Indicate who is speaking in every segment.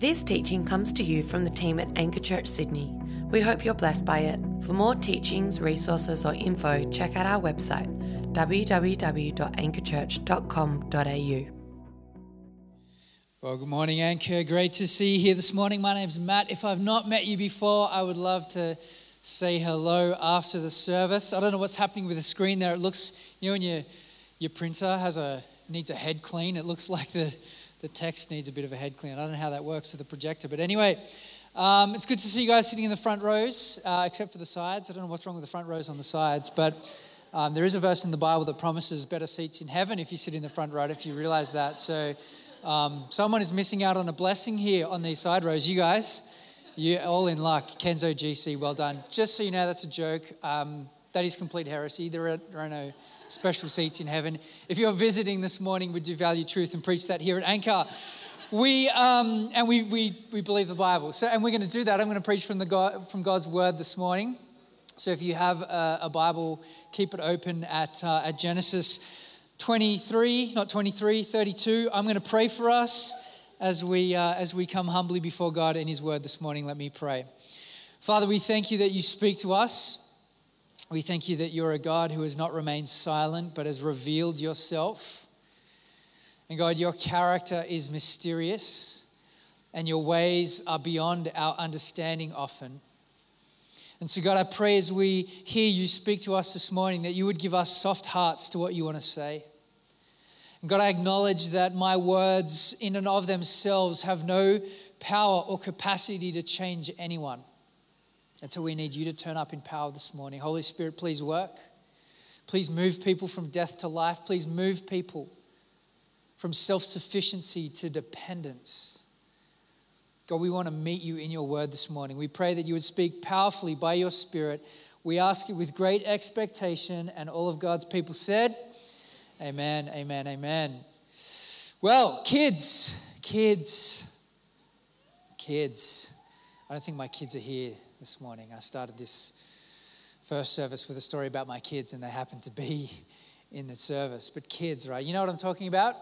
Speaker 1: This teaching comes to you from the team at Anchor Church Sydney. We hope you're blessed by it. For more teachings, resources, or info, check out our website www.anchorchurch.com.au.
Speaker 2: Well, good morning, Anchor. Great to see you here this morning. My name's Matt. If I've not met you before, I would love to say hello after the service. I don't know what's happening with the screen there. It looks, you know, when your, your printer has a needs a head clean, it looks like the, the text needs a bit of a head clean. I don't know how that works with the projector. But anyway, um, it's good to see you guys sitting in the front rows, uh, except for the sides. I don't know what's wrong with the front rows on the sides, but um, there is a verse in the Bible that promises better seats in heaven if you sit in the front row, if you realize that. So um, someone is missing out on a blessing here on these side rows. You guys, you're all in luck. Kenzo GC, well done. Just so you know, that's a joke. Um, that is complete heresy. There are, there are no special seats in heaven. If you're visiting this morning, we do value truth and preach that here at Anchor. We um, and we, we we believe the Bible. So, and we're going to do that. I'm going to preach from the God, from God's word this morning. So, if you have a, a Bible, keep it open at uh, at Genesis 23, not 23, 32. I'm going to pray for us as we, uh, as we come humbly before God in His Word this morning. Let me pray. Father, we thank you that you speak to us. We thank you that you're a God who has not remained silent, but has revealed yourself. And God, your character is mysterious, and your ways are beyond our understanding often. And so, God, I pray as we hear you speak to us this morning that you would give us soft hearts to what you want to say. And God, I acknowledge that my words, in and of themselves, have no power or capacity to change anyone. And so we need you to turn up in power this morning. Holy Spirit, please work. Please move people from death to life. Please move people from self sufficiency to dependence. God, we want to meet you in your word this morning. We pray that you would speak powerfully by your Spirit. We ask it with great expectation, and all of God's people said, Amen, amen, amen. Well, kids, kids, kids. I don't think my kids are here this morning. I started this first service with a story about my kids, and they happened to be in the service. But kids, right? You know what I'm talking about?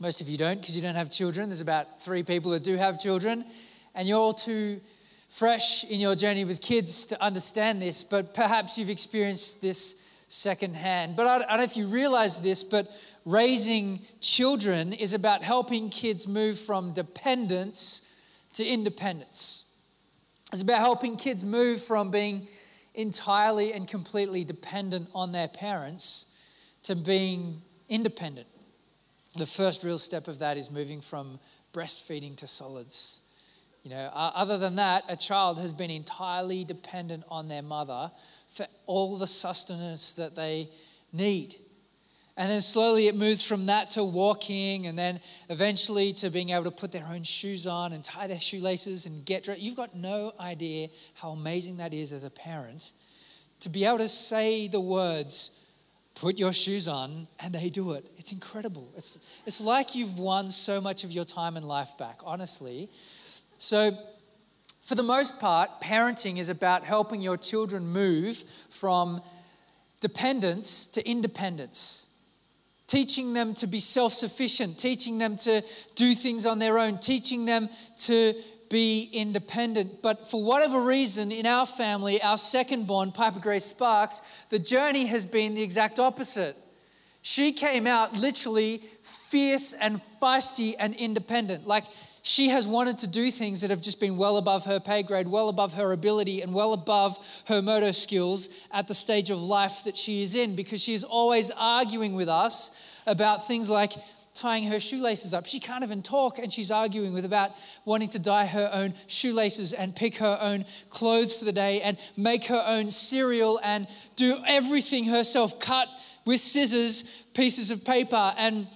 Speaker 2: Most of you don't because you don't have children. There's about three people that do have children, and you're all too fresh in your journey with kids to understand this, but perhaps you've experienced this secondhand. But I, don't know if you realize this, but raising children is about helping kids move from dependence to independence. It's about helping kids move from being entirely and completely dependent on their parents to being independent. The first real step of that is moving from breastfeeding to solids. You know, other than that, a child has been entirely dependent on their mother for all the sustenance that they need. And then slowly it moves from that to walking, and then eventually to being able to put their own shoes on and tie their shoelaces and get dressed. You've got no idea how amazing that is as a parent to be able to say the words, put your shoes on, and they do it. It's incredible. It's, it's like you've won so much of your time and life back, honestly. So, for the most part, parenting is about helping your children move from dependence to independence. Teaching them to be self sufficient, teaching them to do things on their own, teaching them to be independent. But for whatever reason, in our family, our second born, Piper Grace Sparks, the journey has been the exact opposite. She came out literally fierce and feisty and independent. Like she has wanted to do things that have just been well above her pay grade, well above her ability, and well above her motor skills at the stage of life that she is in because she is always arguing with us about things like tying her shoelaces up. She can't even talk, and she's arguing with about wanting to dye her own shoelaces and pick her own clothes for the day and make her own cereal and do everything herself, cut with scissors pieces of paper and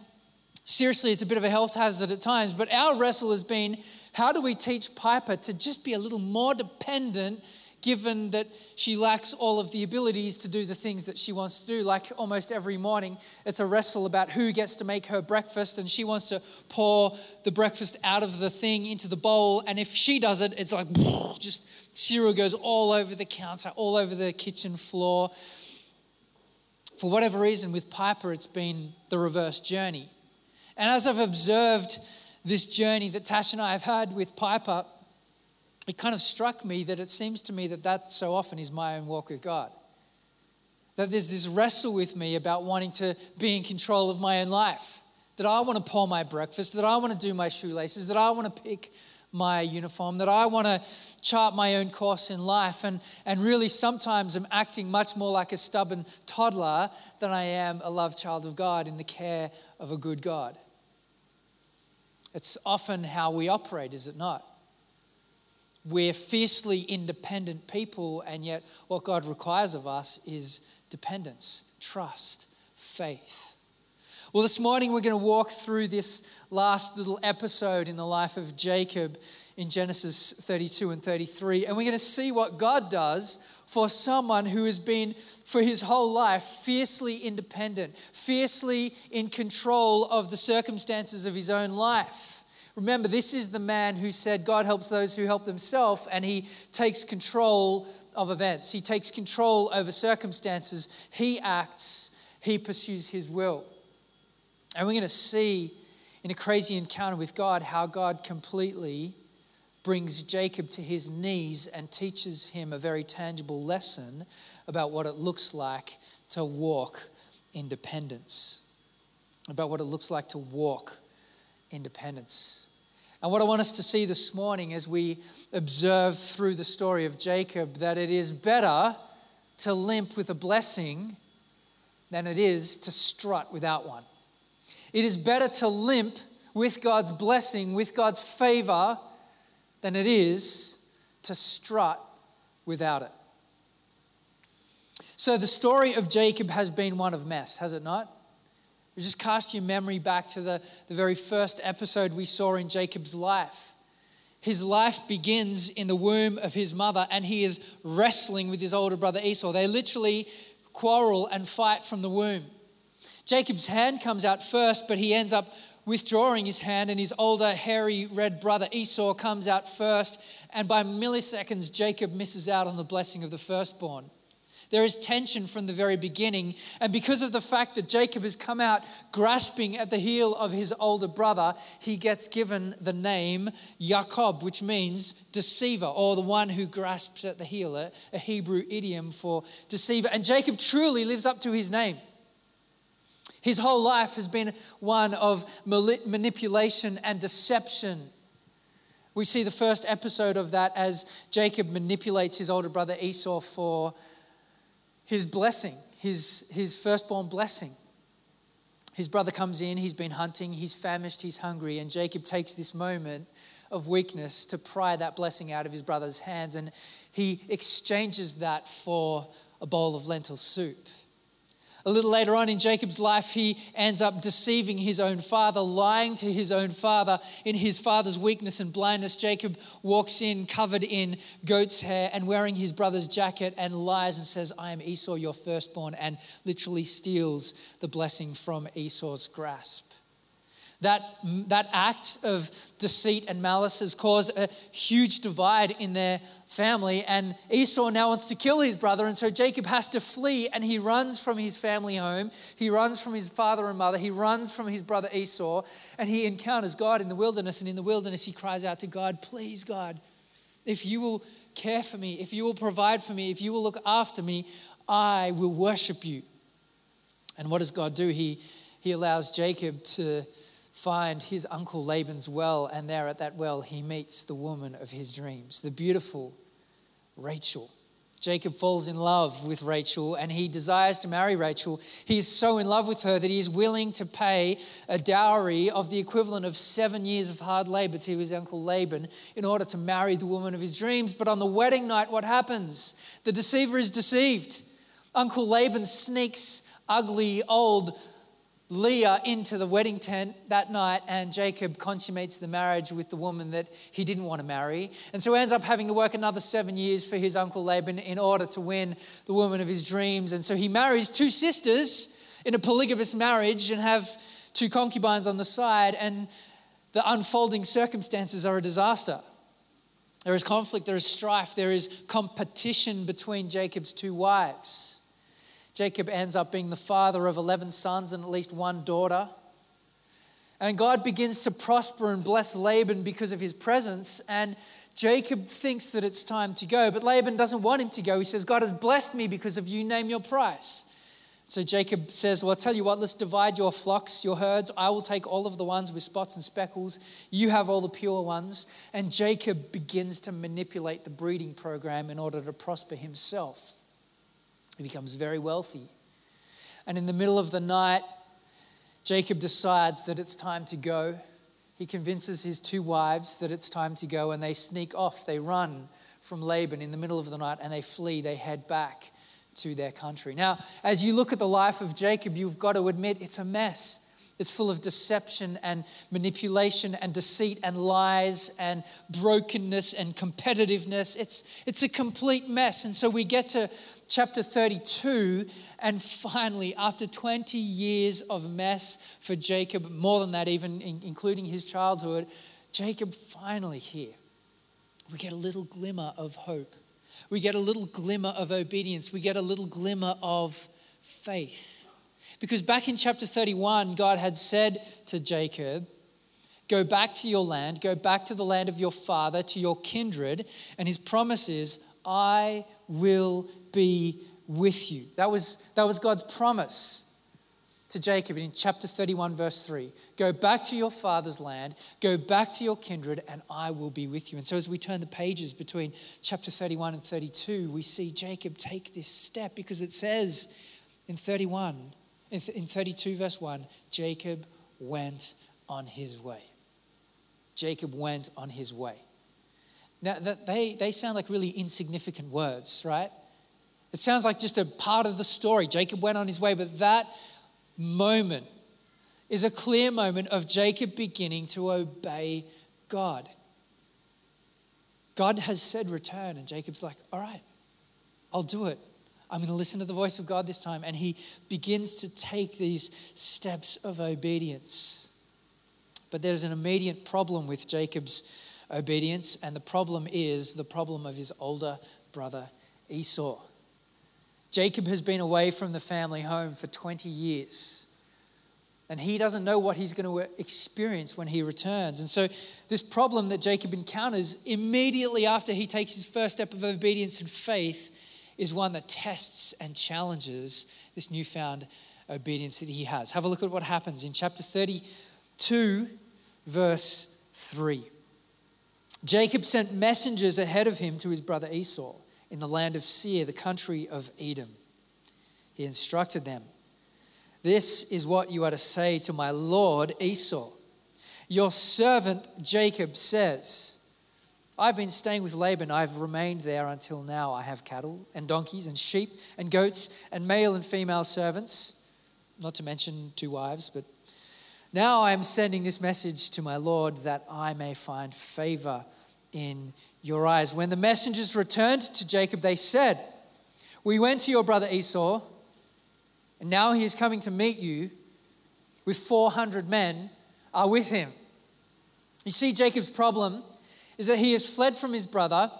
Speaker 2: seriously, it's a bit of a health hazard at times, but our wrestle has been how do we teach Piper to just be a little more dependent given that she lacks all of the abilities to do the things that she wants to do. Like almost every morning, it's a wrestle about who gets to make her breakfast, and she wants to pour the breakfast out of the thing into the bowl. And if she does it, it's like just cereal goes all over the counter, all over the kitchen floor. For whatever reason, with Piper, it's been the reverse journey. And as I've observed this journey that Tash and I have had with Piper, it kind of struck me that it seems to me that that so often is my own walk with God. That there's this wrestle with me about wanting to be in control of my own life. That I want to pour my breakfast, that I want to do my shoelaces, that I want to pick my uniform, that I want to chart my own course in life. And, and really, sometimes I'm acting much more like a stubborn toddler than I am a loved child of God in the care of a good God. It's often how we operate, is it not? We're fiercely independent people, and yet what God requires of us is dependence, trust, faith. Well, this morning we're going to walk through this last little episode in the life of Jacob in Genesis 32 and 33, and we're going to see what God does for someone who has been for his whole life fiercely independent, fiercely in control of the circumstances of his own life. Remember, this is the man who said, God helps those who help themselves, and he takes control of events. He takes control over circumstances. He acts, he pursues his will. And we're going to see in a crazy encounter with God how God completely brings Jacob to his knees and teaches him a very tangible lesson about what it looks like to walk independence, about what it looks like to walk independence. And what I want us to see this morning as we observe through the story of Jacob that it is better to limp with a blessing than it is to strut without one. It is better to limp with God's blessing, with God's favor, than it is to strut without it. So the story of Jacob has been one of mess, has it not? We just cast your memory back to the, the very first episode we saw in Jacob's life. His life begins in the womb of his mother, and he is wrestling with his older brother Esau. They literally quarrel and fight from the womb. Jacob's hand comes out first, but he ends up withdrawing his hand, and his older, hairy, red brother Esau comes out first. And by milliseconds, Jacob misses out on the blessing of the firstborn. There is tension from the very beginning. And because of the fact that Jacob has come out grasping at the heel of his older brother, he gets given the name Jacob, which means deceiver, or the one who grasps at the heel, a Hebrew idiom for deceiver. And Jacob truly lives up to his name. His whole life has been one of manipulation and deception. We see the first episode of that as Jacob manipulates his older brother Esau for his blessing, his, his firstborn blessing. His brother comes in, he's been hunting, he's famished, he's hungry, and Jacob takes this moment of weakness to pry that blessing out of his brother's hands, and he exchanges that for a bowl of lentil soup. A little later on in Jacob's life, he ends up deceiving his own father, lying to his own father. In his father's weakness and blindness, Jacob walks in covered in goat's hair and wearing his brother's jacket and lies and says, I am Esau, your firstborn, and literally steals the blessing from Esau's grasp. That, that act of deceit and malice has caused a huge divide in their family, and Esau now wants to kill his brother, and so Jacob has to flee and he runs from his family home. He runs from his father and mother. He runs from his brother Esau, and he encounters God in the wilderness. And in the wilderness, he cries out to God, Please, God, if you will care for me, if you will provide for me, if you will look after me, I will worship you. And what does God do? He, he allows Jacob to find his uncle Laban's well, and there at that well, he meets the woman of his dreams, the beautiful Rachel. Jacob falls in love with Rachel and he desires to marry Rachel. He is so in love with her that he is willing to pay a dowry of the equivalent of seven years of hard labor to his uncle Laban in order to marry the woman of his dreams. But on the wedding night, what happens? The deceiver is deceived. Uncle Laban sneaks ugly, old Leah into the wedding tent that night, and Jacob consummates the marriage with the woman that he didn't want to marry. And so ends up having to work another seven years for his uncle Laban in order to win the woman of his dreams. And so he marries two sisters in a polygamous marriage and have two concubines on the side, and the unfolding circumstances are a disaster. There is conflict, there is strife, there is competition between Jacob's two wives. Jacob ends up being the father of 11 sons and at least one daughter. And God begins to prosper and bless Laban because of his presence. And Jacob thinks that it's time to go, but Laban doesn't want him to go. He says, God has blessed me because of you, name your price. So Jacob says, Well, I'll tell you what, let's divide your flocks, your herds. I will take all of the ones with spots and speckles. You have all the pure ones. And Jacob begins to manipulate the breeding program in order to prosper himself. He becomes very wealthy. And in the middle of the night, Jacob decides that it's time to go. He convinces his two wives that it's time to go, and they sneak off. They run from Laban in the middle of the night and they flee. They head back to their country. Now, as you look at the life of Jacob, you've got to admit it's a mess. It's full of deception and manipulation and deceit and lies and brokenness and competitiveness. It's, it's a complete mess. And so we get to chapter 32, and finally, after 20 years of mess for Jacob, more than that, even including his childhood, Jacob finally here, we get a little glimmer of hope. We get a little glimmer of obedience. We get a little glimmer of faith. Because back in chapter 31, God had said to Jacob, Go back to your land, go back to the land of your father, to your kindred. And his promise is, I will be with you. That was, that was God's promise to Jacob in chapter 31, verse 3. Go back to your father's land, go back to your kindred, and I will be with you. And so, as we turn the pages between chapter 31 and 32, we see Jacob take this step because it says in 31, in 32, verse 1, Jacob went on his way. Jacob went on his way. Now, they, they sound like really insignificant words, right? It sounds like just a part of the story. Jacob went on his way, but that moment is a clear moment of Jacob beginning to obey God. God has said return, and Jacob's like, all right, I'll do it. I'm going to listen to the voice of God this time. And he begins to take these steps of obedience. But there's an immediate problem with Jacob's obedience, and the problem is the problem of his older brother Esau. Jacob has been away from the family home for 20 years. And he doesn't know what he's going to experience when he returns. And so, this problem that Jacob encounters immediately after he takes his first step of obedience and faith is one that tests and challenges this newfound obedience that he has. Have a look at what happens in chapter 32, verse 3. Jacob sent messengers ahead of him to his brother Esau in the land of Seir, the country of Edom. He instructed them This is what you are to say to my lord Esau. Your servant Jacob says, I've been staying with Laban. I've remained there until now. I have cattle and donkeys and sheep and goats and male and female servants, not to mention two wives, but now I am sending this message to my Lord that I may find favor in your eyes. When the messengers returned to Jacob, they said, We went to your brother Esau, and now he is coming to meet you with 400 men are with him. You see, Jacob's problem is that he has fled from his brother,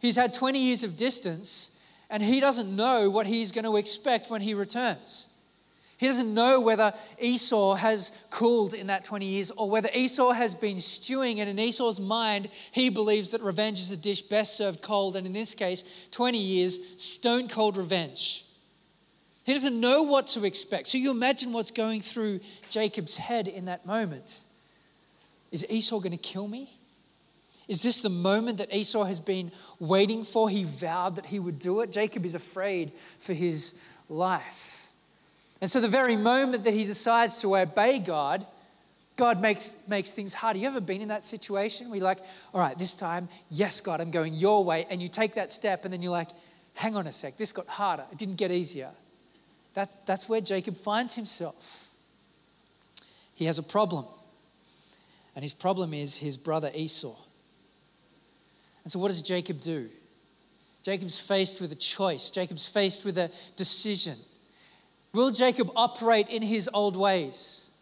Speaker 2: he's had 20 years of distance, and he doesn't know what he's going to expect when he returns. He doesn't know whether Esau has cooled in that 20 years or whether Esau has been stewing. And in Esau's mind, he believes that revenge is a dish best served cold. And in this case, 20 years, stone cold revenge. He doesn't know what to expect. So you imagine what's going through Jacob's head in that moment. Is Esau going to kill me? Is this the moment that Esau has been waiting for? He vowed that he would do it. Jacob is afraid for his life. And so, the very moment that he decides to obey God, God makes, makes things harder. You ever been in that situation where you're like, all right, this time, yes, God, I'm going your way. And you take that step, and then you're like, hang on a sec, this got harder. It didn't get easier. That's, that's where Jacob finds himself. He has a problem. And his problem is his brother Esau. And so, what does Jacob do? Jacob's faced with a choice, Jacob's faced with a decision. Will Jacob operate in his old ways?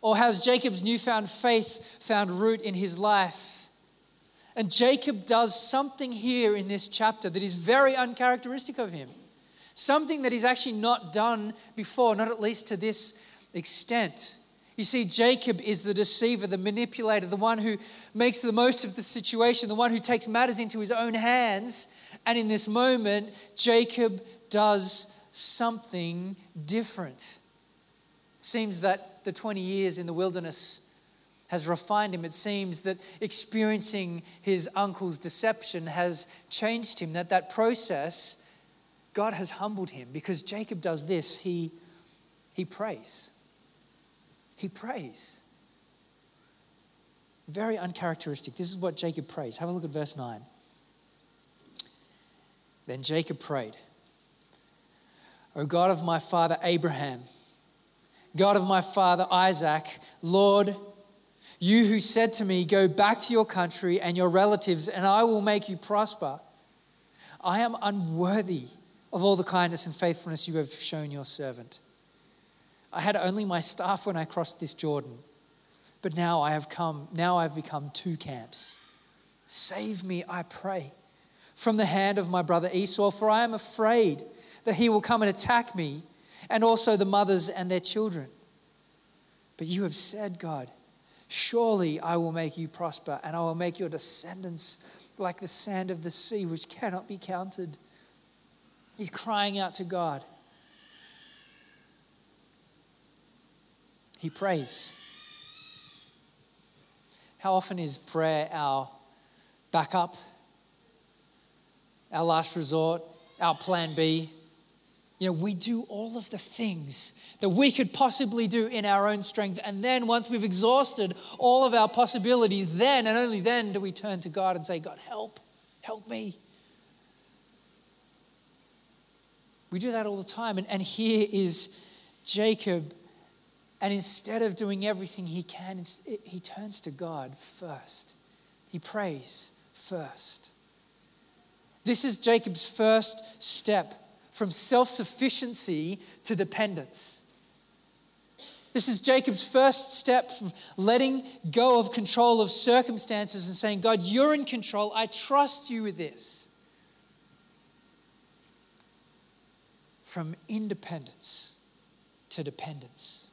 Speaker 2: Or has Jacob's newfound faith found root in his life? And Jacob does something here in this chapter that is very uncharacteristic of him. Something that he's actually not done before, not at least to this extent. You see, Jacob is the deceiver, the manipulator, the one who makes the most of the situation, the one who takes matters into his own hands. And in this moment, Jacob does something different. It seems that the 20 years in the wilderness has refined him. It seems that experiencing his uncle's deception has changed him, that that process, God has humbled him because Jacob does this. He, he prays. He prays. Very uncharacteristic. This is what Jacob prays. Have a look at verse 9. Then Jacob prayed, O God of my father Abraham, God of my father Isaac, Lord, you who said to me, Go back to your country and your relatives, and I will make you prosper. I am unworthy of all the kindness and faithfulness you have shown your servant. I had only my staff when I crossed this Jordan, but now I have come, now I've become two camps. Save me, I pray, from the hand of my brother Esau, for I am afraid that he will come and attack me and also the mothers and their children. But you have said, God, surely I will make you prosper, and I will make your descendants like the sand of the sea, which cannot be counted. He's crying out to God. He prays. How often is prayer our backup, our last resort, our plan B? You know, we do all of the things that we could possibly do in our own strength. And then once we've exhausted all of our possibilities, then and only then do we turn to God and say, God, help, help me. We do that all the time. And, and here is Jacob and instead of doing everything he can, he turns to God first. He prays first. This is Jacob's first step from self sufficiency to dependence. This is Jacob's first step from letting go of control of circumstances and saying, God, you're in control. I trust you with this. From independence to dependence.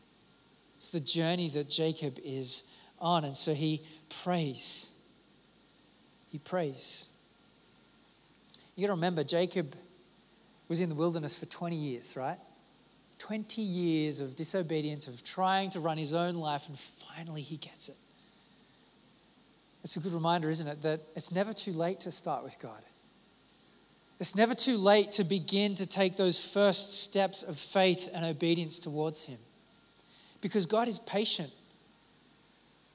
Speaker 2: It's the journey that Jacob is on. And so he prays. He prays. You got to remember, Jacob was in the wilderness for 20 years, right? 20 years of disobedience, of trying to run his own life, and finally he gets it. It's a good reminder, isn't it, that it's never too late to start with God. It's never too late to begin to take those first steps of faith and obedience towards Him because God is patient.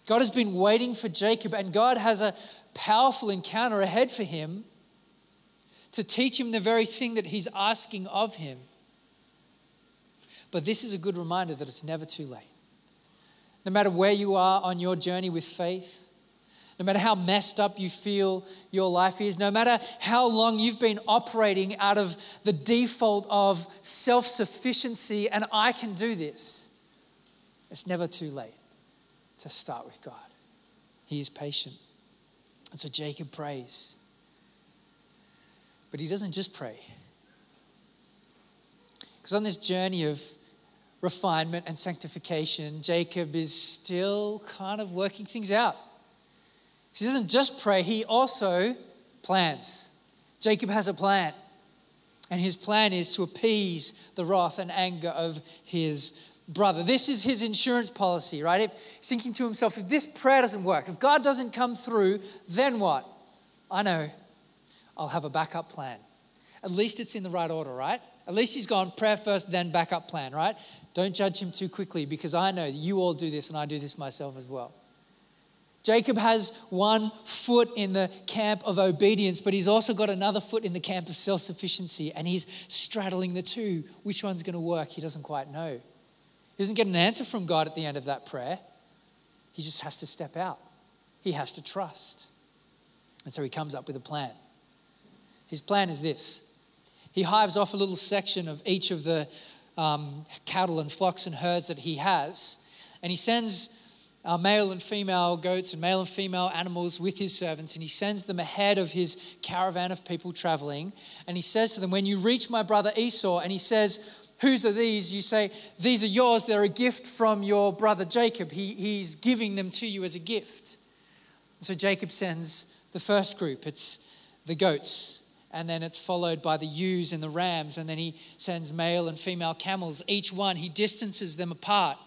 Speaker 2: God has been waiting for Jacob, and God has a powerful encounter ahead for him to teach him the very thing that he's asking of him. But this is a good reminder that it's never too late. No matter where you are on your journey with faith, no matter how messed up you feel your life is, no matter how long you've been operating out of the default of self sufficiency and I can do this, it's never too late to start with God. He is patient. And so Jacob prays. But he doesn't just pray. Because on this journey of refinement and sanctification, Jacob is still kind of working things out. He doesn't just pray, he also plans. Jacob has a plan. And his plan is to appease the wrath and anger of his brother. This is his insurance policy, right? If thinking to himself, if this prayer doesn't work, if God doesn't come through, then what? I know I'll have a backup plan. At least it's in the right order, right? At least he's gone prayer first, then backup plan, right? Don't judge him too quickly because I know you all do this and I do this myself as well. Jacob has one foot in the camp of obedience, but he's also got another foot in the camp of self sufficiency, and he's straddling the two. Which one's going to work? He doesn't quite know. He doesn't get an answer from God at the end of that prayer. He just has to step out, he has to trust. And so he comes up with a plan. His plan is this he hives off a little section of each of the um, cattle and flocks and herds that he has, and he sends uh, male and female goats and male and female animals with his servants, and he sends them ahead of his caravan of people traveling. And he says to them, When you reach my brother Esau, and he says, Whose are these? You say, These are yours. They're a gift from your brother Jacob. He, he's giving them to you as a gift. So Jacob sends the first group it's the goats, and then it's followed by the ewes and the rams, and then he sends male and female camels. Each one, he distances them apart.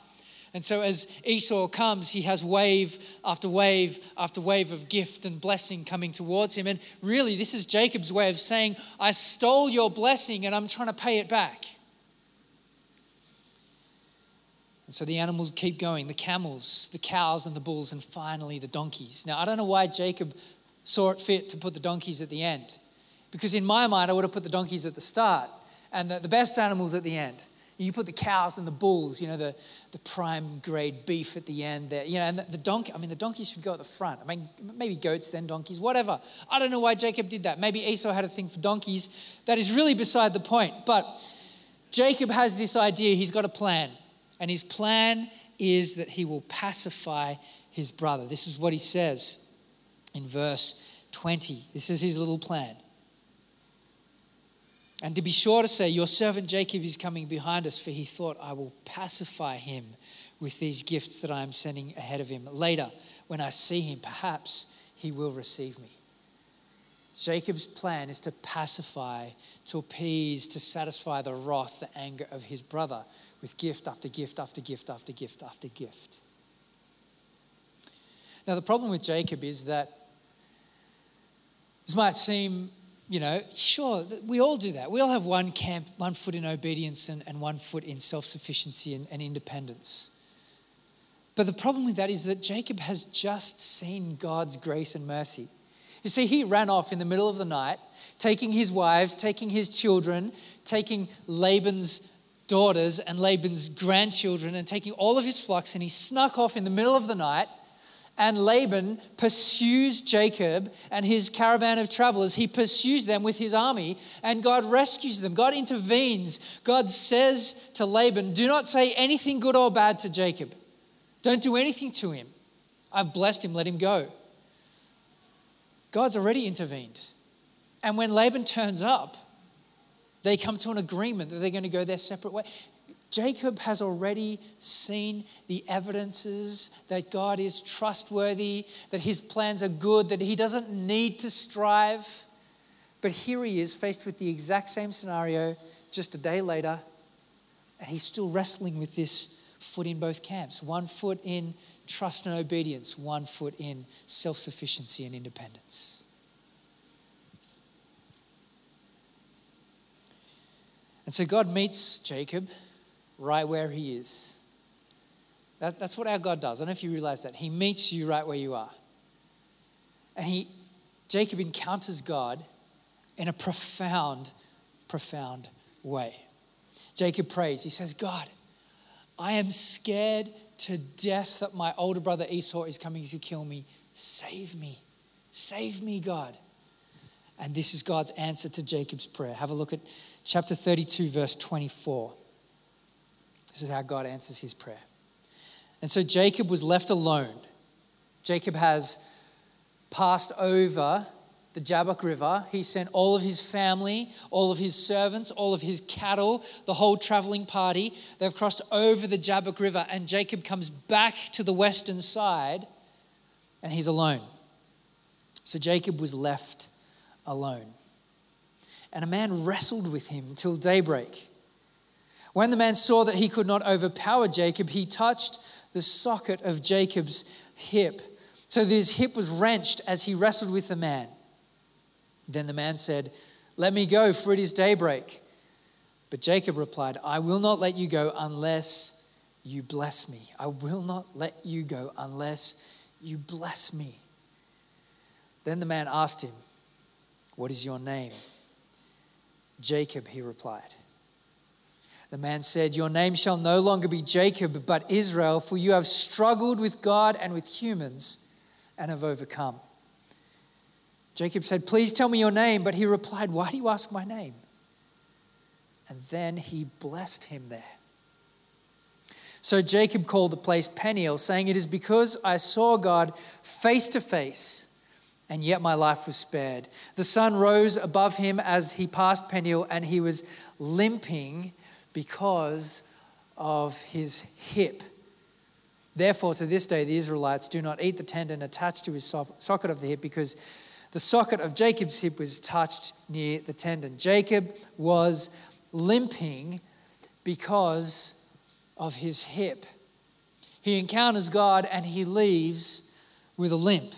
Speaker 2: And so as Esau comes, he has wave after wave after wave of gift and blessing coming towards him. And really, this is Jacob's way of saying, I stole your blessing and I'm trying to pay it back. And so the animals keep going the camels, the cows, and the bulls, and finally the donkeys. Now, I don't know why Jacob saw it fit to put the donkeys at the end. Because in my mind, I would have put the donkeys at the start and the, the best animals at the end. You put the cows and the bulls, you know, the, the prime grade beef at the end there, you know, and the, the donkey, I mean, the donkeys should go at the front. I mean, maybe goats, then donkeys, whatever. I don't know why Jacob did that. Maybe Esau had a thing for donkeys. That is really beside the point. But Jacob has this idea, he's got a plan. And his plan is that he will pacify his brother. This is what he says in verse 20. This is his little plan. And to be sure to say, Your servant Jacob is coming behind us, for he thought, I will pacify him with these gifts that I am sending ahead of him. Later, when I see him, perhaps he will receive me. Jacob's plan is to pacify, to appease, to satisfy the wrath, the anger of his brother with gift after gift after gift after gift after gift. Now, the problem with Jacob is that this might seem you know, sure, we all do that. We all have one camp, one foot in obedience and, and one foot in self sufficiency and, and independence. But the problem with that is that Jacob has just seen God's grace and mercy. You see, he ran off in the middle of the night, taking his wives, taking his children, taking Laban's daughters and Laban's grandchildren, and taking all of his flocks, and he snuck off in the middle of the night and Laban pursues Jacob and his caravan of travelers. He pursues them with his army, and God rescues them. God intervenes. God says to Laban, Do not say anything good or bad to Jacob. Don't do anything to him. I've blessed him, let him go. God's already intervened. And when Laban turns up, they come to an agreement that they're going to go their separate way. Jacob has already seen the evidences that God is trustworthy, that his plans are good, that he doesn't need to strive. But here he is faced with the exact same scenario just a day later, and he's still wrestling with this foot in both camps one foot in trust and obedience, one foot in self sufficiency and independence. And so God meets Jacob right where he is. That, that's what our God does. I don't know if you realize that. He meets you right where you are. And he, Jacob encounters God in a profound, profound way. Jacob prays. He says, God, I am scared to death that my older brother Esau is coming to kill me. Save me. Save me, God. And this is God's answer to Jacob's prayer. Have a look at chapter 32, verse 24. This is how God answers his prayer. And so Jacob was left alone. Jacob has passed over the Jabbok River. He sent all of his family, all of his servants, all of his cattle, the whole traveling party. They've crossed over the Jabbok River, and Jacob comes back to the western side, and he's alone. So Jacob was left alone. And a man wrestled with him till daybreak. When the man saw that he could not overpower Jacob, he touched the socket of Jacob's hip, so that his hip was wrenched as he wrestled with the man. Then the man said, Let me go, for it is daybreak. But Jacob replied, I will not let you go unless you bless me. I will not let you go unless you bless me. Then the man asked him, What is your name? Jacob, he replied. The man said, Your name shall no longer be Jacob, but Israel, for you have struggled with God and with humans and have overcome. Jacob said, Please tell me your name. But he replied, Why do you ask my name? And then he blessed him there. So Jacob called the place Peniel, saying, It is because I saw God face to face, and yet my life was spared. The sun rose above him as he passed Peniel, and he was limping because of his hip. Therefore, to this day, the Israelites do not eat the tendon attached to his socket of the hip because the socket of Jacob's hip was touched near the tendon. Jacob was limping because of his hip. He encounters God and he leaves with a limp.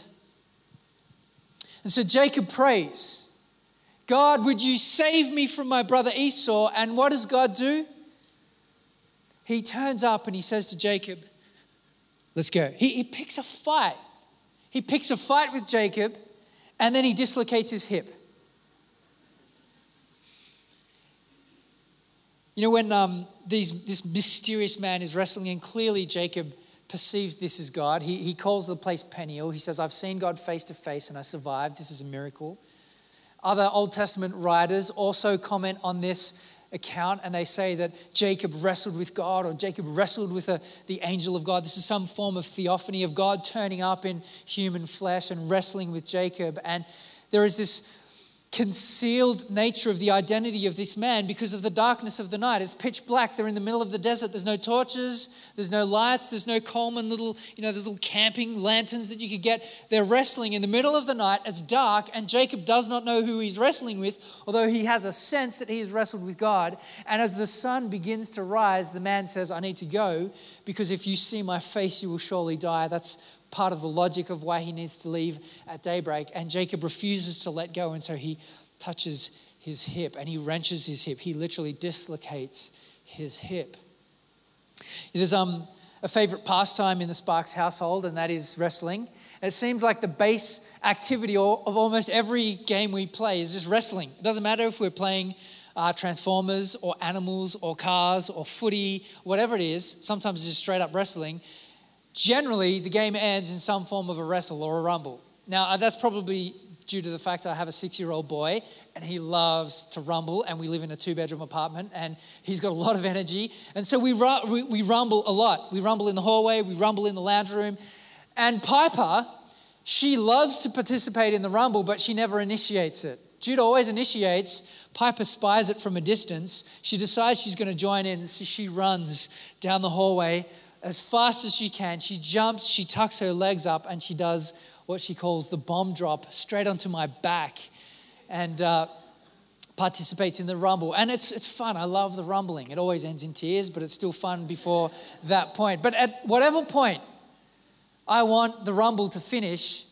Speaker 2: And so Jacob prays, God, would you save me from my brother Esau? And what does God do? He turns up and he says to Jacob, Let's go. He, he picks a fight. He picks a fight with Jacob and then he dislocates his hip. You know, when um, these, this mysterious man is wrestling, and clearly Jacob perceives this as God, he, he calls the place Peniel. He says, I've seen God face to face and I survived. This is a miracle. Other Old Testament writers also comment on this account and they say that Jacob wrestled with God or Jacob wrestled with a, the angel of God. This is some form of theophany of God turning up in human flesh and wrestling with Jacob. And there is this concealed nature of the identity of this man because of the darkness of the night. It's pitch black. They're in the middle of the desert. There's no torches, there's no lights, there's no Coleman little, you know, there's little camping lanterns that you could get. They're wrestling in the middle of the night. It's dark, and Jacob does not know who he's wrestling with, although he has a sense that he has wrestled with God. And as the sun begins to rise, the man says, I need to go because if you see my face, you will surely die. That's part of the logic of why he needs to leave at daybreak. And Jacob refuses to let go, and so he touches his hip and he wrenches his hip. He literally dislocates his hip. There's um, a favorite pastime in the Sparks household, and that is wrestling. It seems like the base activity of almost every game we play is just wrestling. It doesn't matter if we're playing uh, Transformers or animals or cars or footy, whatever it is, sometimes it's just straight up wrestling generally the game ends in some form of a wrestle or a rumble. Now, uh, that's probably due to the fact I have a six year old boy and he loves to rumble, and we live in a two bedroom apartment, and he's got a lot of energy. And so we, we, we rumble a lot. We rumble in the hallway, we rumble in the lounge room. And Piper, she loves to participate in the rumble, but she never initiates it. Jude always initiates. Piper spies it from a distance. She decides she's going to join in, so she runs down the hallway as fast as she can. She jumps, she tucks her legs up, and she does what she calls the bomb drop straight onto my back and uh, participates in the rumble. And it's, it's fun. I love the rumbling. It always ends in tears, but it's still fun before that point. But at whatever point I want the rumble to finish,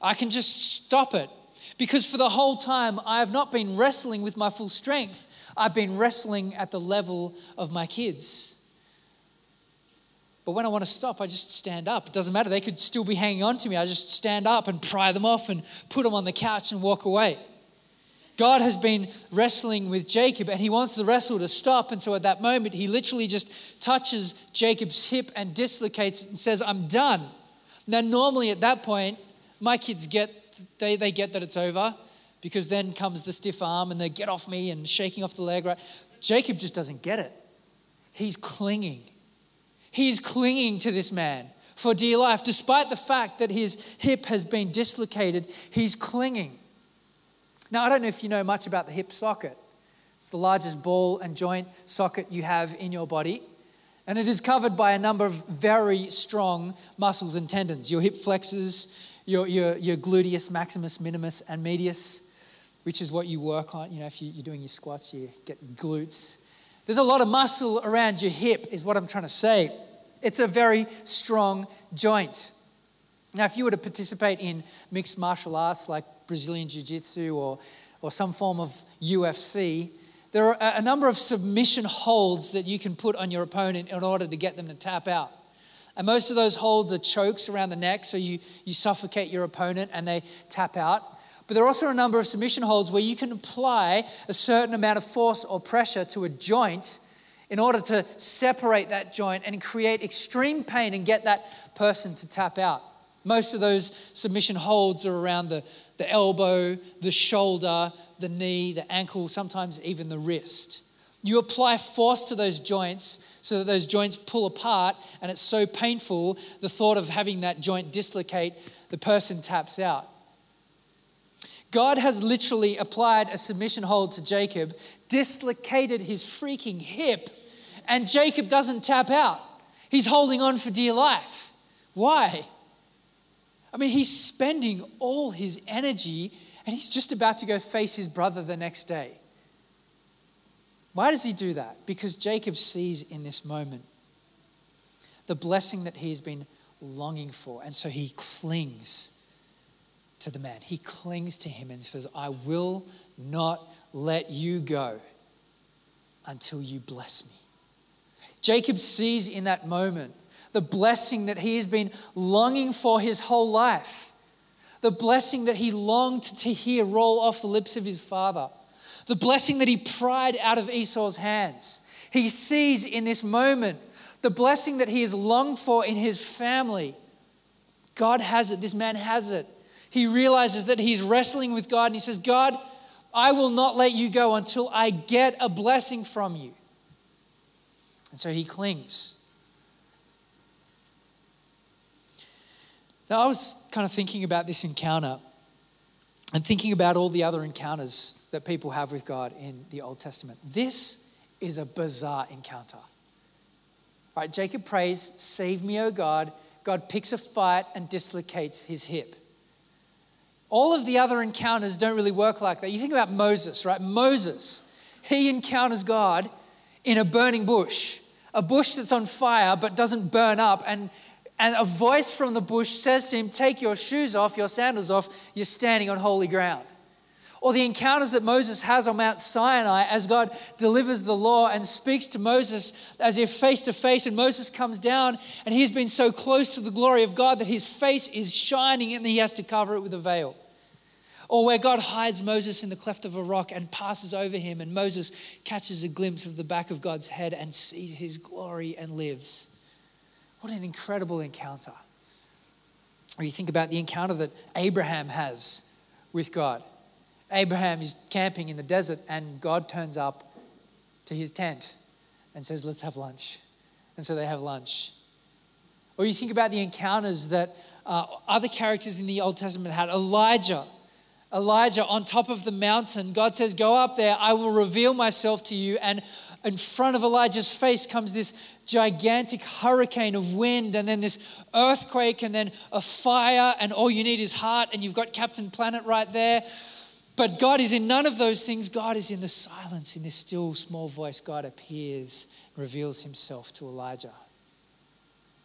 Speaker 2: I can just stop it. Because for the whole time, I have not been wrestling with my full strength. I've been wrestling at the level of my kids. But when I want to stop, I just stand up. It doesn't matter. They could still be hanging on to me. I just stand up and pry them off and put them on the couch and walk away. God has been wrestling with Jacob and he wants the wrestle to stop. And so at that moment, he literally just touches Jacob's hip and dislocates it and says, I'm done. Now, normally at that point, my kids get, they, they get that it's over because then comes the stiff arm and they get off me and shaking off the leg, right? Jacob just doesn't get it. He's clinging. He's clinging to this man for dear life. Despite the fact that his hip has been dislocated, he's clinging. Now, I don't know if you know much about the hip socket. It's the largest ball and joint socket you have in your body. And it is covered by a number of very strong muscles and tendons your hip flexors, your, your, your gluteus maximus, minimus, and medius, which is what you work on. You know, if you, are doing your squats, you get your glutes. There's a lot of muscle around your hip, is what I'm trying to say. It's a very strong joint. Now, if you were to participate in mixed martial arts like Brazilian Jiu Jitsu or, or some form of UFC, there are a number of submission holds that you can put on your opponent in order to get them to tap out. And most of those holds are chokes around the neck, so you, you suffocate your opponent and they tap out. But there are also a number of submission holds where you can apply a certain amount of force or pressure to a joint in order to separate that joint and create extreme pain and get that person to tap out. Most of those submission holds are around the, the elbow, the shoulder, the knee, the ankle, sometimes even the wrist. You apply force to those joints so that those joints pull apart, and it's so painful, the thought of having that joint dislocate, the person taps out. God has literally applied a submission hold to Jacob, dislocated his freaking hip, And Jacob doesn't tap out. He's holding on for dear life. Why? I mean, he's spending all his energy and he's just about to go face his brother the next day. Why does he do that? Because Jacob sees in this moment the blessing that he's been longing for. And so he clings to the man. He clings to him and says, I will not let you go until you bless me. Jacob sees in that moment the blessing that he has been longing for his whole life, the blessing that he longed to hear roll off the lips of his father, the blessing that he pried out of Esau's hands. He sees in this moment the blessing that he has longed for in his family. God has it, this man has it. He realizes that he's wrestling with God and he says, God, I will not let you go until I get a blessing from you. And so he clings. Now, I was kind of thinking about this encounter and thinking about all the other encounters that people have with God in the Old Testament. This is a bizarre encounter. All right, Jacob prays, Save me, O God. God picks a fight and dislocates his hip. All of the other encounters don't really work like that. You think about Moses, right? Moses, he encounters God in a burning bush, a bush that's on fire but doesn't burn up. And, and a voice from the bush says to him, Take your shoes off, your sandals off, you're standing on holy ground. Or the encounters that Moses has on Mount Sinai as God delivers the law and speaks to Moses as if face to face, and Moses comes down and he's been so close to the glory of God that his face is shining and he has to cover it with a veil. Or where God hides Moses in the cleft of a rock and passes over him, and Moses catches a glimpse of the back of God's head and sees his glory and lives. What an incredible encounter. Or you think about the encounter that Abraham has with God. Abraham is camping in the desert, and God turns up to his tent and says, Let's have lunch. And so they have lunch. Or you think about the encounters that uh, other characters in the Old Testament had. Elijah. Elijah on top of the mountain, God says, Go up there, I will reveal myself to you. And in front of Elijah's face comes this gigantic hurricane of wind, and then this earthquake, and then a fire, and all you need is heart, and you've got Captain Planet right there. But God is in none of those things. God is in the silence, in this still small voice. God appears, reveals himself to Elijah.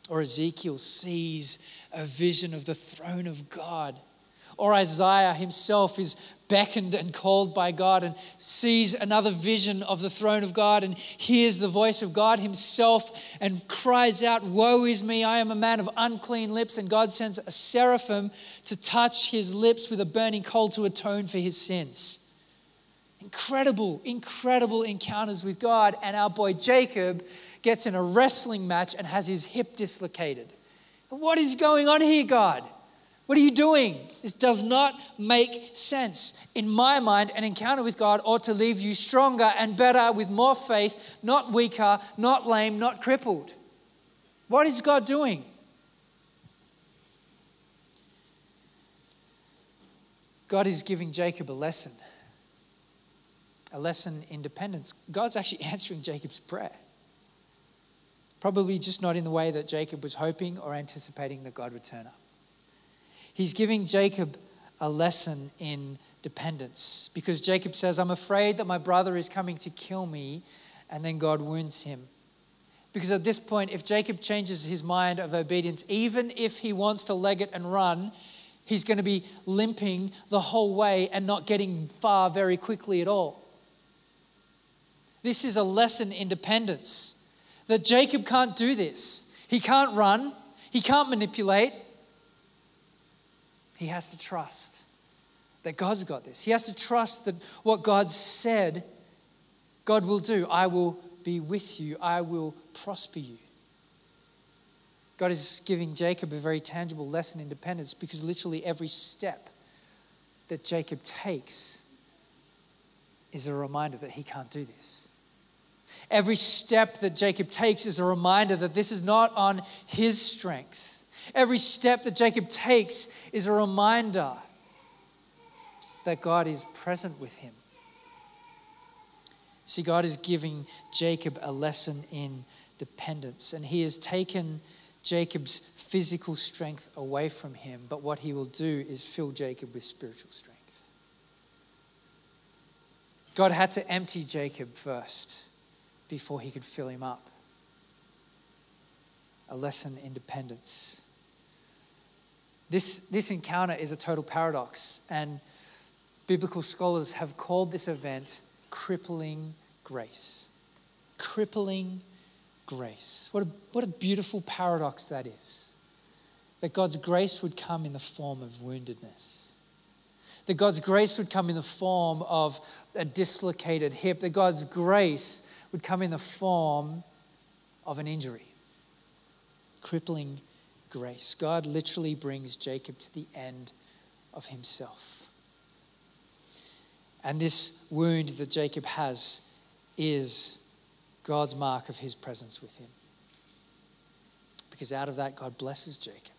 Speaker 2: Or Ezekiel sees a vision of the throne of God or Isaiah himself is beckoned and called by God and sees another vision of the throne of God and hears the voice of God himself and cries out, Woe is me, I am a man of unclean lips. And God sends a seraphim to touch his lips with a burning coal to atone for his sins. Incredible, incredible encounters with God. And our boy Jacob gets in a wrestling match and has his hip dislocated. What is going on here, God? What are you doing? This does not make sense. In my mind, an encounter with God ought to leave you stronger and better with more faith, not weaker, not lame, not crippled. What is God doing? God is giving Jacob a lesson, a lesson in dependence. God's actually answering Jacob's prayer. Probably just not in the way that Jacob was hoping or anticipating that God would turn up. He's giving Jacob a lesson in dependence because Jacob says, I'm afraid that my brother is coming to kill me, and then God wounds him. Because at this point, if Jacob changes his mind of obedience, even if he wants to leg it and run, he's going to be limping the whole way and not getting far very quickly at all. This is a lesson in dependence that Jacob can't do this. He can't run, he can't manipulate, he has to trust that God's got this. He has to trust that what God said, God will do. I will be with you, I will prosper you. God is giving Jacob a very tangible lesson in dependence because literally every step that Jacob takes is a reminder that he can't do this. Every step that Jacob takes is a reminder that this is not on his strength Every step that Jacob takes is a reminder that God is present with him. See, God is giving Jacob a lesson in dependence, and He has taken Jacob's physical strength away from him, but what He will do is fill Jacob with spiritual strength. God had to empty Jacob first before He could fill him up. A lesson in dependence. This, this encounter is a total paradox, and biblical scholars have called this event crippling grace. Crippling grace. What a, what a beautiful paradox that is. That God's grace would come in the form of woundedness. That God's grace would come in the form of a dislocated hip. That God's grace would come in the form of an injury. Crippling grace. God literally brings Jacob to the end of himself. And this wound that Jacob has is God's mark of his presence with him. Because out of that, God blesses Jacob.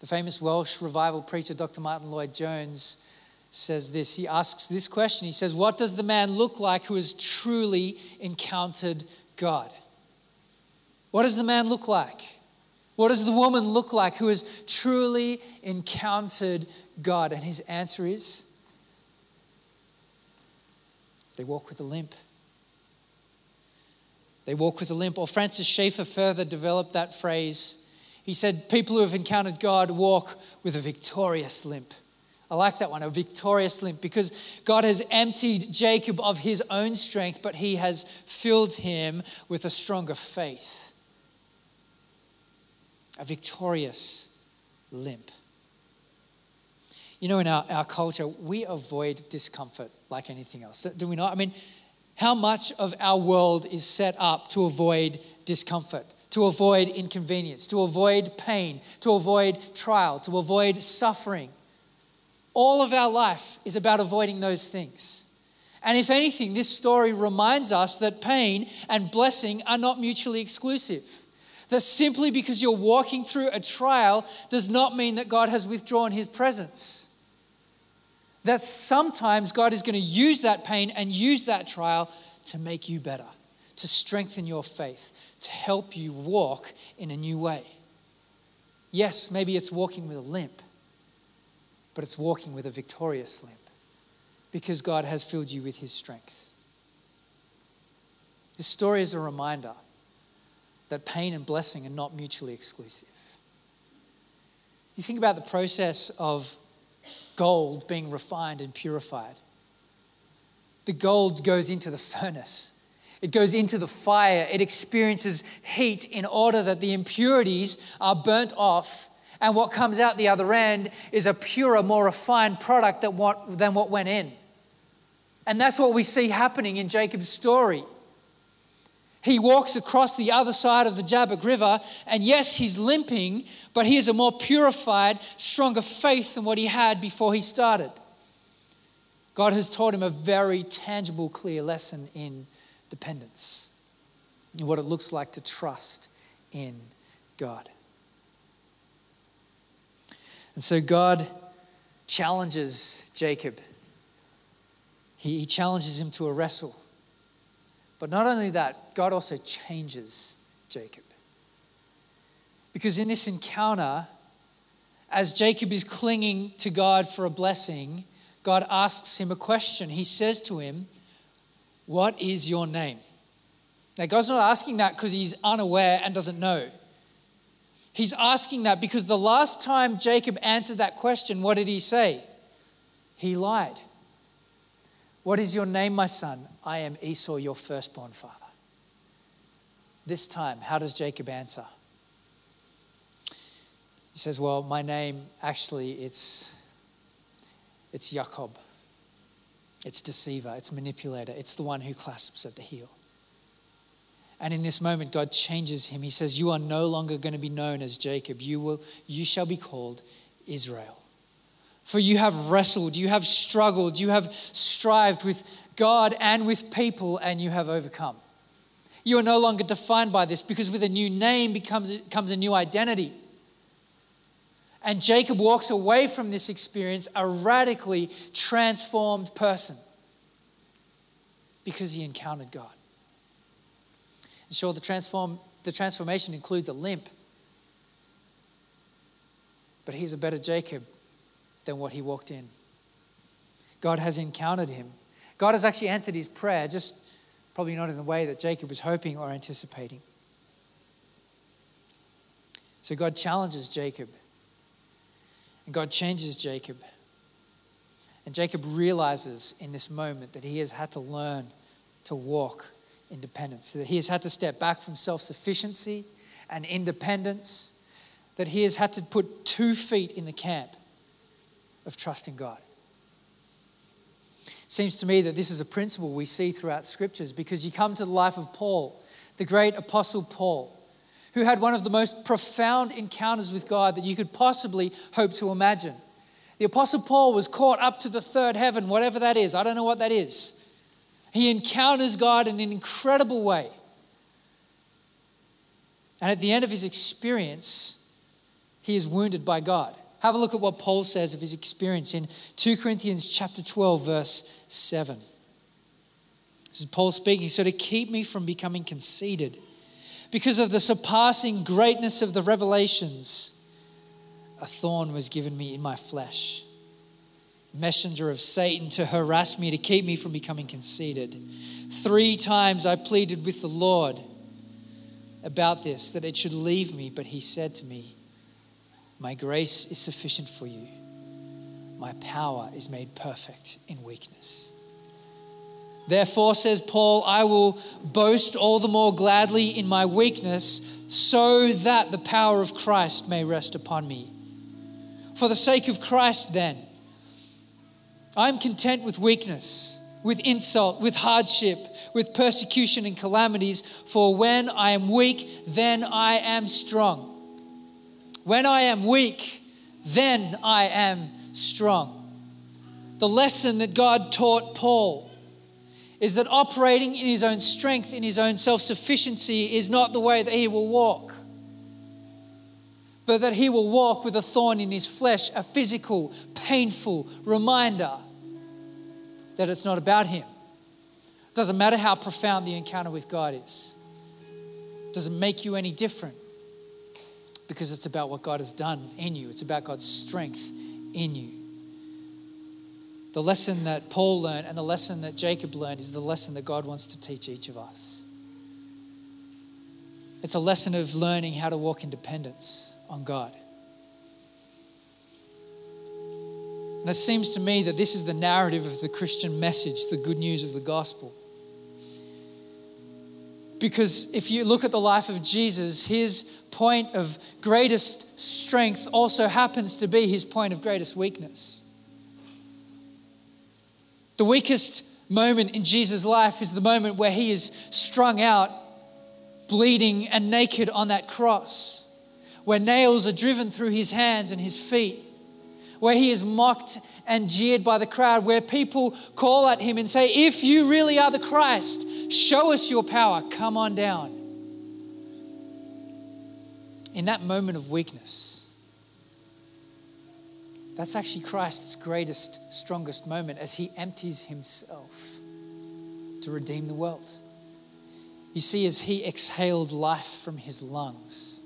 Speaker 2: The famous Welsh revival preacher, Dr. Martyn Lloyd-Jones, says this. He asks this question He says, What does the man look like who has truly encountered God? What does the man look like? What does the woman look like who has truly encountered God? And his answer is they walk with a limp. They walk with a limp. Or Francis Schaeffer further developed that phrase. He said, People who have encountered God walk with a victorious limp. I like that one, a victorious limp, because God has emptied Jacob of his own strength, but he has filled him with a stronger faith. A victorious limp. You know, in our, our culture, we avoid discomfort like anything else, do we not? I mean, how much of our world is set up to avoid discomfort, to avoid inconvenience, to avoid pain, to avoid trial, to avoid suffering? All of our life is about avoiding those things. And if anything, this story reminds us that pain and blessing are not mutually exclusive. That simply because you're walking through a trial does not mean that God has withdrawn his presence that sometimes God is going to use that pain and use that trial to make you better, to strengthen your faith, to help you walk in a new way. Yes, maybe it's walking with a limp, but it's walking with a victorious limp because God has filled you with his strength. This story is a reminder that pain and blessing are not mutually exclusive. You think about the process of gold being refined and purified. The gold goes into the furnace. It goes into the fire. It experiences heat in order that the impurities are burnt off. And what comes out the other end is a purer, more refined product than what, went in. And that's what we see happening in Jacob's story. He walks across the other side of the Jabbok River, and yes, he's limping, but he has a more purified, stronger faith than what he had before he started. God has taught him a very tangible, clear lesson in dependence and what it looks like to trust in God. And so God challenges Jacob. He, he challenges him to a wrestle. But not only that, God also changes Jacob. Because in this encounter, as Jacob is clinging to God for a blessing, God asks him a question. He says to him, What is your name? Now, God's not asking that because he's unaware and doesn't know. He's asking that because the last time Jacob answered that question, what did he say? He lied. What is your name, my son? I am Esau, your firstborn father. This time, how does Jacob answer? He says, Well, my name actually it's it's Jacob. It's deceiver, it's manipulator, it's the one who clasps at the heel. And in this moment, God changes him. He says, You are no longer going to be known as Jacob. You, will, you shall be called Israel. For you have wrestled, you have struggled, you have strived with God and with people, and you have overcome. You are no longer defined by this because with a new name becomes, comes a new identity. And Jacob walks away from this experience a radically transformed person. because he encountered God. And sure, the, transform, the transformation includes a limp, but he's a better Jacob than what he walked in. God has encountered him. God has actually answered his prayer, just probably not in the way that Jacob was hoping or anticipating. So God challenges Jacob, and God changes Jacob. And Jacob realizes in this moment that he has had to learn to walk in dependence, that he has had to step back from self sufficiency and independence, that he has had to put two feet in the camp of trusting God. It seems to me that this is a principle we see throughout scriptures because you come to the life of Paul, the great apostle Paul, who had one of the most profound encounters with God that you could possibly hope to imagine. The Apostle Paul was caught up to the third heaven, whatever that is. I don't know what that is. He encounters God in an incredible way. And at the end of his experience, he is wounded by God. Have a look at what Paul says of his experience in 2 Corinthians chapter 12 verse 7. This is Paul speaking, so to keep me from becoming conceited because of the surpassing greatness of the revelations, a thorn was given me in my flesh, messenger of Satan to harass me, to keep me from becoming conceited. Three times I pleaded with the Lord about this, that it should leave me, but he said to me, My grace is sufficient for you. My power is made perfect in weakness. Therefore, says Paul, I will boast all the more gladly in my weakness, so that the power of Christ may rest upon me. For the sake of Christ, then, I'm content with weakness, with insult, with hardship, with persecution and calamities, for when I am weak, then I am strong. When I am weak, then I am strong. The lesson that God taught Paul is that operating in his own strength, in his own self sufficiency, is not the way that he will walk but that he will walk with a thorn in his flesh, a physical, painful reminder that it's not about him. It doesn't matter how profound the encounter with God is, it doesn't make you any different because it's about what God has done in you, it's about God's strength in you. The lesson that Paul learned and the lesson that Jacob learned is the lesson that God wants to teach each of us. It's a lesson of learning how to walk in dependence on God. And it seems to me that this is the narrative of the Christian message, the good news of the gospel. Because if you look at the life of Jesus, his point of greatest strength also happens to be his point of greatest weakness. The weakest moment in Jesus' life is the moment where he is strung out bleeding and naked on that cross, where nails are driven through his hands and his feet, where he is mocked and jeered by the crowd, where people call at him and say, If you really are the Christ, show us your power, come on down. In that moment of weakness, that's actually Christ's greatest, strongest moment as he empties himself to redeem the world. You see, as he exhaled life from his lungs,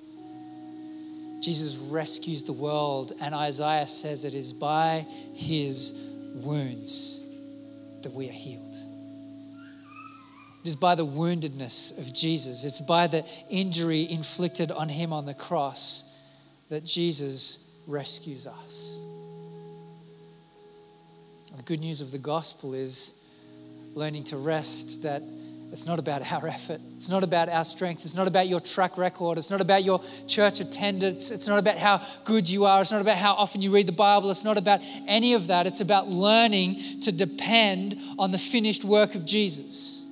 Speaker 2: Jesus rescues the world, and Isaiah says it is by his wounds that we are healed. It is by the woundedness of Jesus, it's by the injury inflicted on him on the cross that Jesus rescues us. The good news of the gospel is learning to rest that it's not about our effort. It's not about our strength. It's not about your track record. It's not about your church attendance. It's not about how good you are. It's not about how often you read the Bible. It's not about any of that. It's about learning to depend on the finished work of Jesus.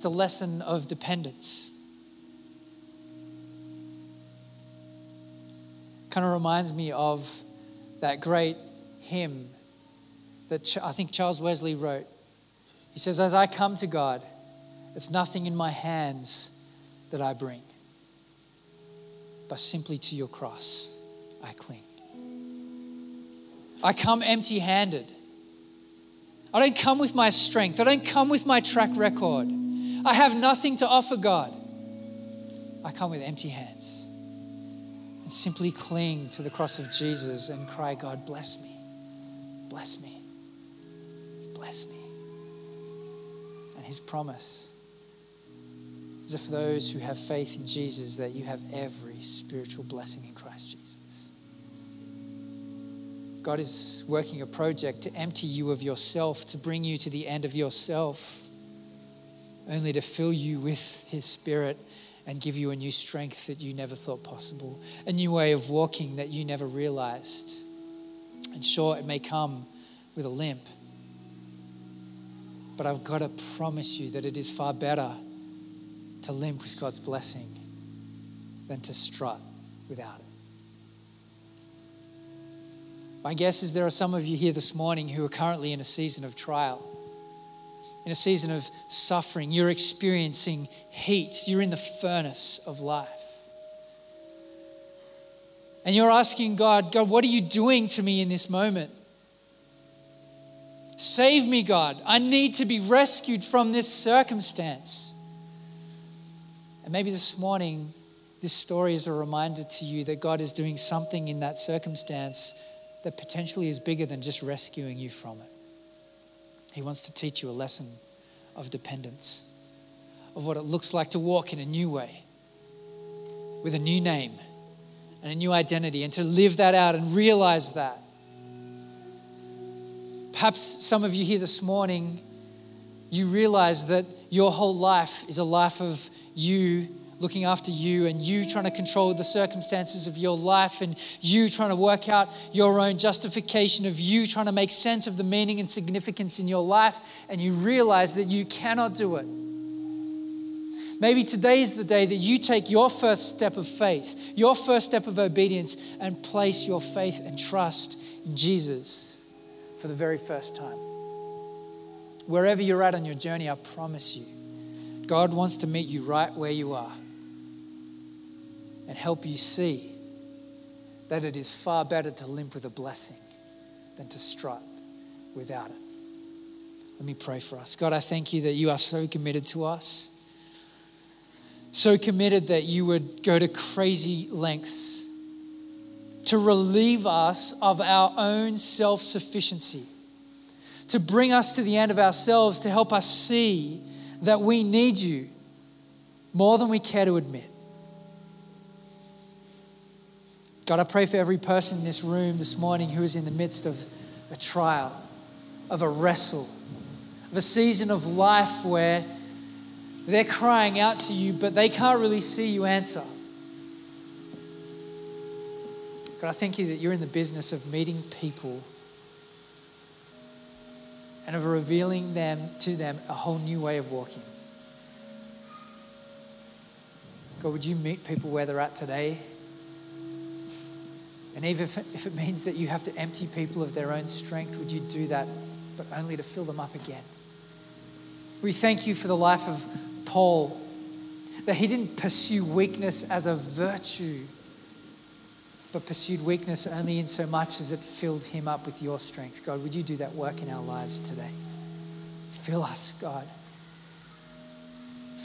Speaker 2: It's a lesson of dependence. Kind of reminds me of that great hymn that I think Charles Wesley wrote. He says, As I come to God, it's nothing in my hands that I bring, but simply to your cross I cling. I come empty handed. I don't come with my strength. I don't come with my track record. I have nothing to offer God. I come with empty hands and simply cling to the cross of Jesus and cry, God, bless me, bless me, bless me. And his promise is that for those who have faith in Jesus, that you have every spiritual blessing in Christ Jesus. God is working a project to empty you of yourself, to bring you to the end of yourself, only to fill you with His Spirit and give you a new strength that you never thought possible, a new way of walking that you never realized. And sure, it may come with a limp, but I've got to promise you that it is far better to limp with God's blessing than to strut without it. My guess is there are some of you here this morning who are currently in a season of trial, in a season of suffering. You're experiencing heat, you're in the furnace of life. And you're asking God, God, what are you doing to me in this moment? Save me, God. I need to be rescued from this circumstance. And maybe this morning, this story is a reminder to you that God is doing something in that circumstance that potentially is bigger than just rescuing you from it. He wants to teach you a lesson of dependence, of what it looks like to walk in a new way, with a new name and a new identity, and to live that out and realize that. Perhaps some of you here this morning, you realize that your whole life is a life of you looking after you and you trying to control the circumstances of your life and you trying to work out your own justification of you trying to make sense of the meaning and significance in your life and you realize that you cannot do it. Maybe today is the day that you take your first step of faith, your first step of obedience, and place your faith and trust in Jesus for the very first time. Wherever you're at on your journey, I promise you, God wants to meet you right where you are and help you see that it is far better to limp with a blessing than to strut without it. Let me pray for us. God, I thank you that you are so committed to us, so committed that you would go to crazy lengths to relieve us of our own self sufficiency, to bring us to the end of ourselves, to help us see that we need you more than we care to admit. God, I pray for every person in this room this morning who is in the midst of a trial, of a wrestle, of a season of life where they're crying out to you, but they can't really see you answer. God, I thank you that you're in the business of meeting people and of revealing them to them a whole new way of walking. God, would you meet people where they're at today? And even if, if it means that you have to empty people of their own strength, would you do that, but only to fill them up again? We thank you for the life of Paul, that he didn't pursue weakness as a virtue, but pursued weakness only in so much as it filled him up with your strength. God, would you do that work in our lives today? Fill us, God.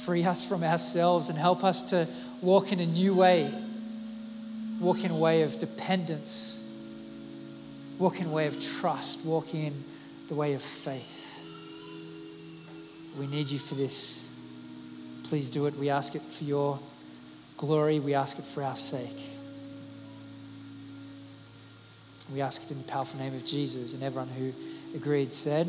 Speaker 2: Free us from ourselves and help us to walk in a new way walk in a way of dependence, walk in a way of trust, walk in the way of faith. We need you for this. Please do it. We ask it for your glory. We ask it for our sake. We ask it in the powerful name of Jesus. And everyone who agreed said.